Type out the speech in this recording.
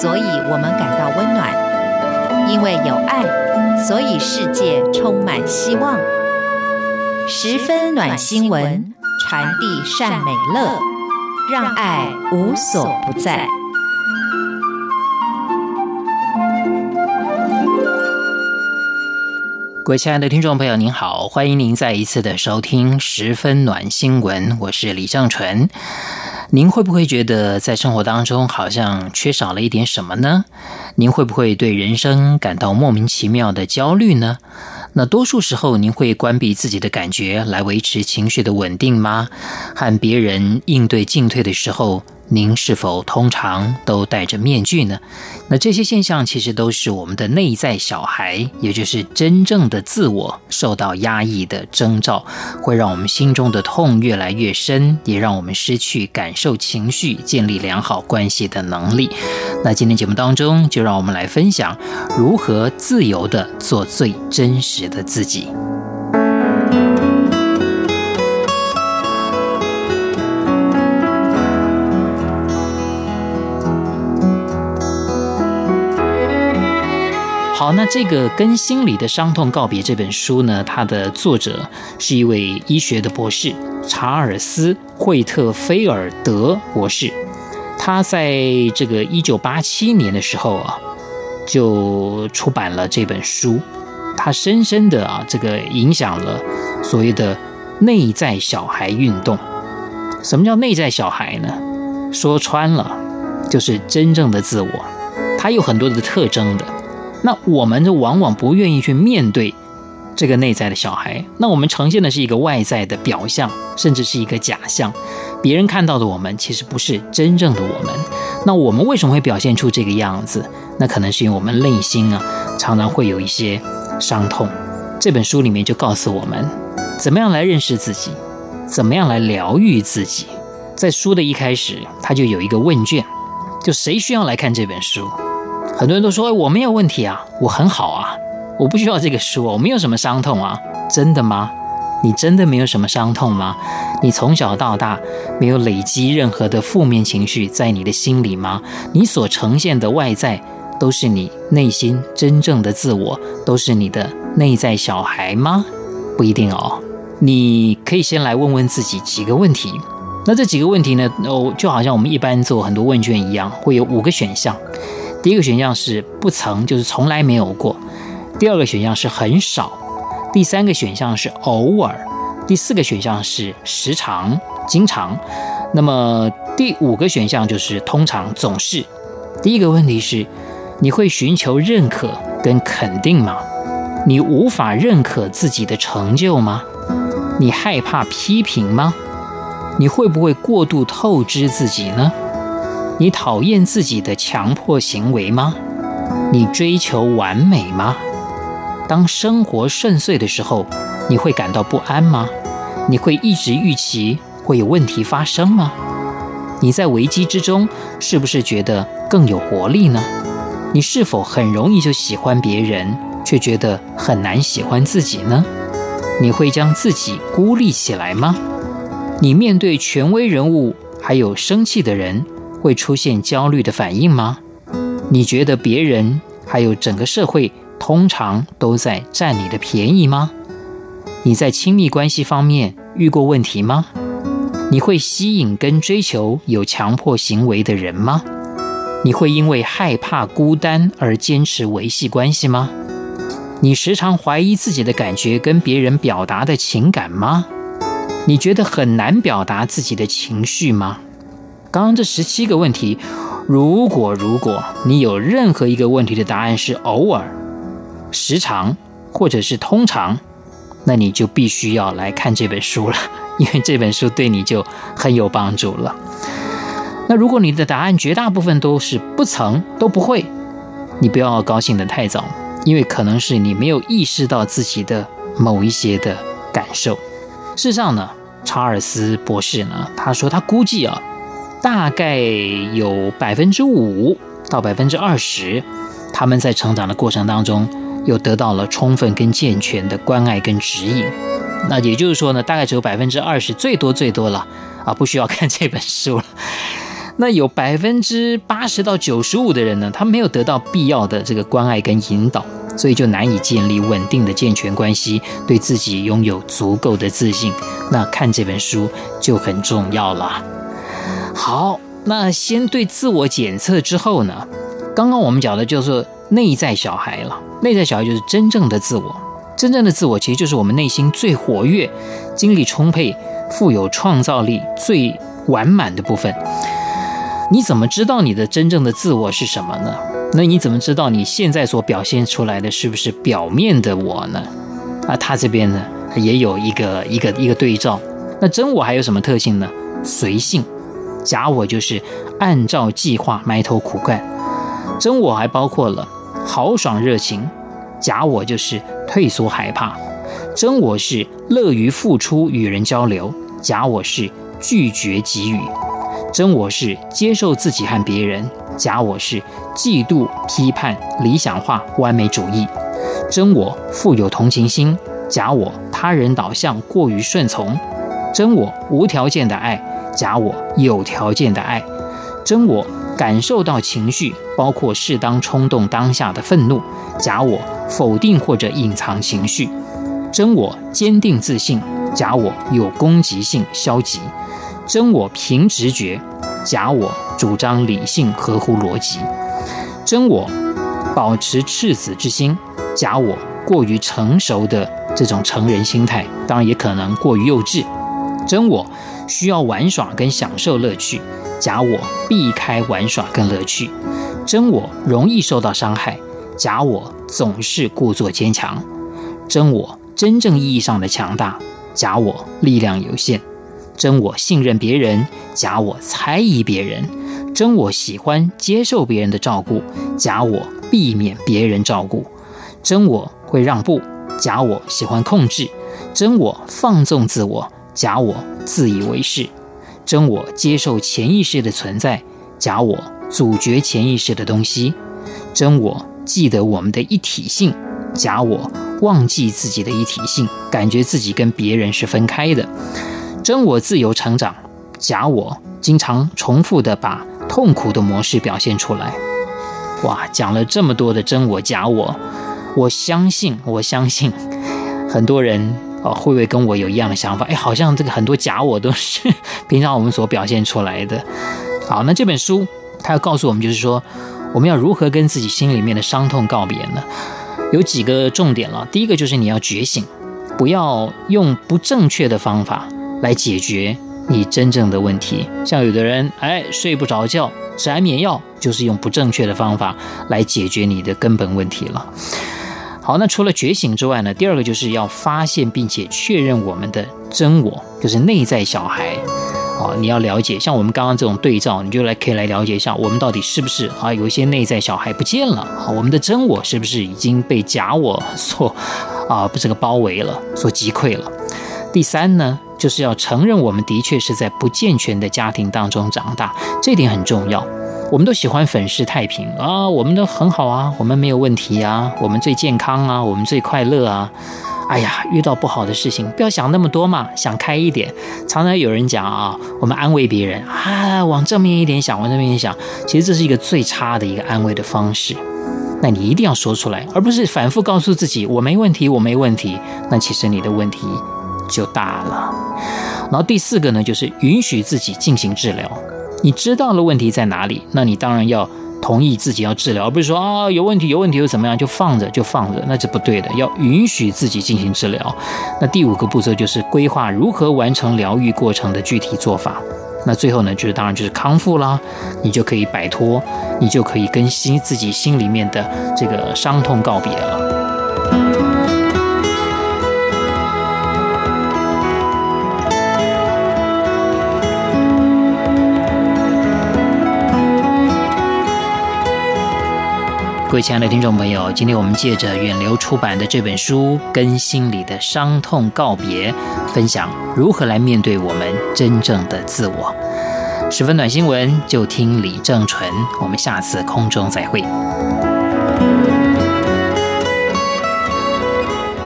所以我们感到温暖；因为有爱，所以世界充满希望。十分暖新闻，传递善美乐，让爱无所不在。各位亲爱的听众朋友，您好，欢迎您再一次的收听《十分暖新闻》，我是李正纯。您会不会觉得在生活当中好像缺少了一点什么呢？您会不会对人生感到莫名其妙的焦虑呢？那多数时候，您会关闭自己的感觉来维持情绪的稳定吗？和别人应对进退的时候，您是否通常都戴着面具呢？那这些现象其实都是我们的内在小孩，也就是真正的自我受到压抑的征兆，会让我们心中的痛越来越深，也让我们失去感受情绪、建立良好关系的能力。那今天节目当中，就让我们来分享如何自由地做最真实的自己。那这个跟心理的伤痛告别这本书呢，它的作者是一位医学的博士，查尔斯·惠特菲尔德博士。他在这个一九八七年的时候啊，就出版了这本书。他深深的啊，这个影响了所谓的内在小孩运动。什么叫内在小孩呢？说穿了，就是真正的自我。他有很多的特征的。那我们就往往不愿意去面对这个内在的小孩，那我们呈现的是一个外在的表象，甚至是一个假象。别人看到的我们，其实不是真正的我们。那我们为什么会表现出这个样子？那可能是因为我们内心啊，常常会有一些伤痛。这本书里面就告诉我们，怎么样来认识自己，怎么样来疗愈自己。在书的一开始，他就有一个问卷，就谁需要来看这本书？很多人都说：“哎，我没有问题啊，我很好啊，我不需要这个书，我没有什么伤痛啊。”真的吗？你真的没有什么伤痛吗？你从小到大没有累积任何的负面情绪在你的心里吗？你所呈现的外在都是你内心真正的自我，都是你的内在小孩吗？不一定哦。你可以先来问问自己几个问题。那这几个问题呢？哦，就好像我们一般做很多问卷一样，会有五个选项。第一个选项是不曾，就是从来没有过；第二个选项是很少；第三个选项是偶尔；第四个选项是时常、经常；那么第五个选项就是通常、总是。第一个问题是：你会寻求认可跟肯定吗？你无法认可自己的成就吗？你害怕批评吗？你会不会过度透支自己呢？你讨厌自己的强迫行为吗？你追求完美吗？当生活顺遂的时候，你会感到不安吗？你会一直预期会有问题发生吗？你在危机之中是不是觉得更有活力呢？你是否很容易就喜欢别人，却觉得很难喜欢自己呢？你会将自己孤立起来吗？你面对权威人物还有生气的人，会出现焦虑的反应吗？你觉得别人还有整个社会通常都在占你的便宜吗？你在亲密关系方面遇过问题吗？你会吸引跟追求有强迫行为的人吗？你会因为害怕孤单而坚持维系关系吗？你时常怀疑自己的感觉跟别人表达的情感吗？你觉得很难表达自己的情绪吗？刚刚这十七个问题，如果如果你有任何一个问题的答案是偶尔、时常或者是通常，那你就必须要来看这本书了，因为这本书对你就很有帮助了。那如果你的答案绝大部分都是不曾、都不会，你不要高兴得太早，因为可能是你没有意识到自己的某一些的感受。事实上呢，查尔斯博士呢，他说他估计啊。大概有百分之五到百分之二十，他们在成长的过程当中又得到了充分跟健全的关爱跟指引。那也就是说呢，大概只有百分之二十，最多最多了啊，不需要看这本书了。那有百分之八十到九十五的人呢，他没有得到必要的这个关爱跟引导，所以就难以建立稳定的健全关系，对自己拥有足够的自信。那看这本书就很重要了。好，那先对自我检测之后呢，刚刚我们讲的就是内在小孩了。内在小孩就是真正的自我，真正的自我其实就是我们内心最活跃、精力充沛、富有创造力、最完满的部分。你怎么知道你的真正的自我是什么呢？那你怎么知道你现在所表现出来的是不是表面的我呢？啊，他这边呢也有一个一个一个对照。那真我还有什么特性呢？随性。假我就是按照计划埋头苦干。真我还包括了豪爽热情。假我就是退缩害怕。真我是乐于付出与人交流。假我是拒绝给予。真我是接受自己和别人，假我是嫉妒、批判、理想化、完美主义。真我富有同情心，假我他人导向、过于顺从。真我无条件的爱，假我有条件的爱。真我感受到情绪，包括适当冲动当下的愤怒，假我否定或者隐藏情绪。真我坚定自信，假我有攻击性、消极。真我凭直觉，假我主张理性合乎逻辑；真我保持赤子之心，假我过于成熟的这种成人心态，当然也可能过于幼稚；真我需要玩耍跟享受乐趣，假我避开玩耍跟乐趣；真我容易受到伤害，假我总是故作坚强；真我真正意义上的强大，假我力量有限。真我信任别人，假我猜疑别人；真我喜欢接受别人的照顾，假我避免别人照顾；真我会让步，假我喜欢控制；真我放纵自我，假我自以为是；真我接受潜意识的存在，假我阻绝潜意识的东西；真我记得我们的一体性，假我忘记自己的一体性，感觉自己跟别人是分开的。真我自由成长，假我经常重复的把痛苦的模式表现出来。哇，讲了这么多的真我假我，我相信，我相信很多人啊，会不会跟我有一样的想法？哎，好像这个很多假我都是 平常我们所表现出来的。好，那这本书它要告诉我们，就是说我们要如何跟自己心里面的伤痛告别呢？有几个重点了。第一个就是你要觉醒，不要用不正确的方法。来解决你真正的问题，像有的人哎睡不着觉，吃安眠药，就是用不正确的方法来解决你的根本问题了。好，那除了觉醒之外呢，第二个就是要发现并且确认我们的真我，就是内在小孩。啊，你要了解，像我们刚刚这种对照，你就来可以来了解一下，我们到底是不是啊有一些内在小孩不见了？啊，我们的真我是不是已经被假我所啊不这个包围了，所击溃了？第三呢，就是要承认我们的确是在不健全的家庭当中长大，这点很重要。我们都喜欢粉饰太平啊，我们都很好啊，我们没有问题啊，我们最健康啊，我们最快乐啊。哎呀，遇到不好的事情，不要想那么多嘛，想开一点。常常有人讲啊，我们安慰别人啊，往正面一点想，往正面一想。其实这是一个最差的一个安慰的方式。那你一定要说出来，而不是反复告诉自己我没问题，我没问题。那其实你的问题。就大了，然后第四个呢，就是允许自己进行治疗。你知道了问题在哪里，那你当然要同意自己要治疗，而不是说啊有问题有问题又怎么样就放着就放着，那是不对的。要允许自己进行治疗。那第五个步骤就是规划如何完成疗愈过程的具体做法。那最后呢，就是当然就是康复啦，你就可以摆脱，你就可以跟心自己心里面的这个伤痛告别了。各位亲爱的听众朋友，今天我们借着远流出版的这本书《跟心里的伤痛告别》，分享如何来面对我们真正的自我。十分暖新闻，就听李正淳。我们下次空中再会。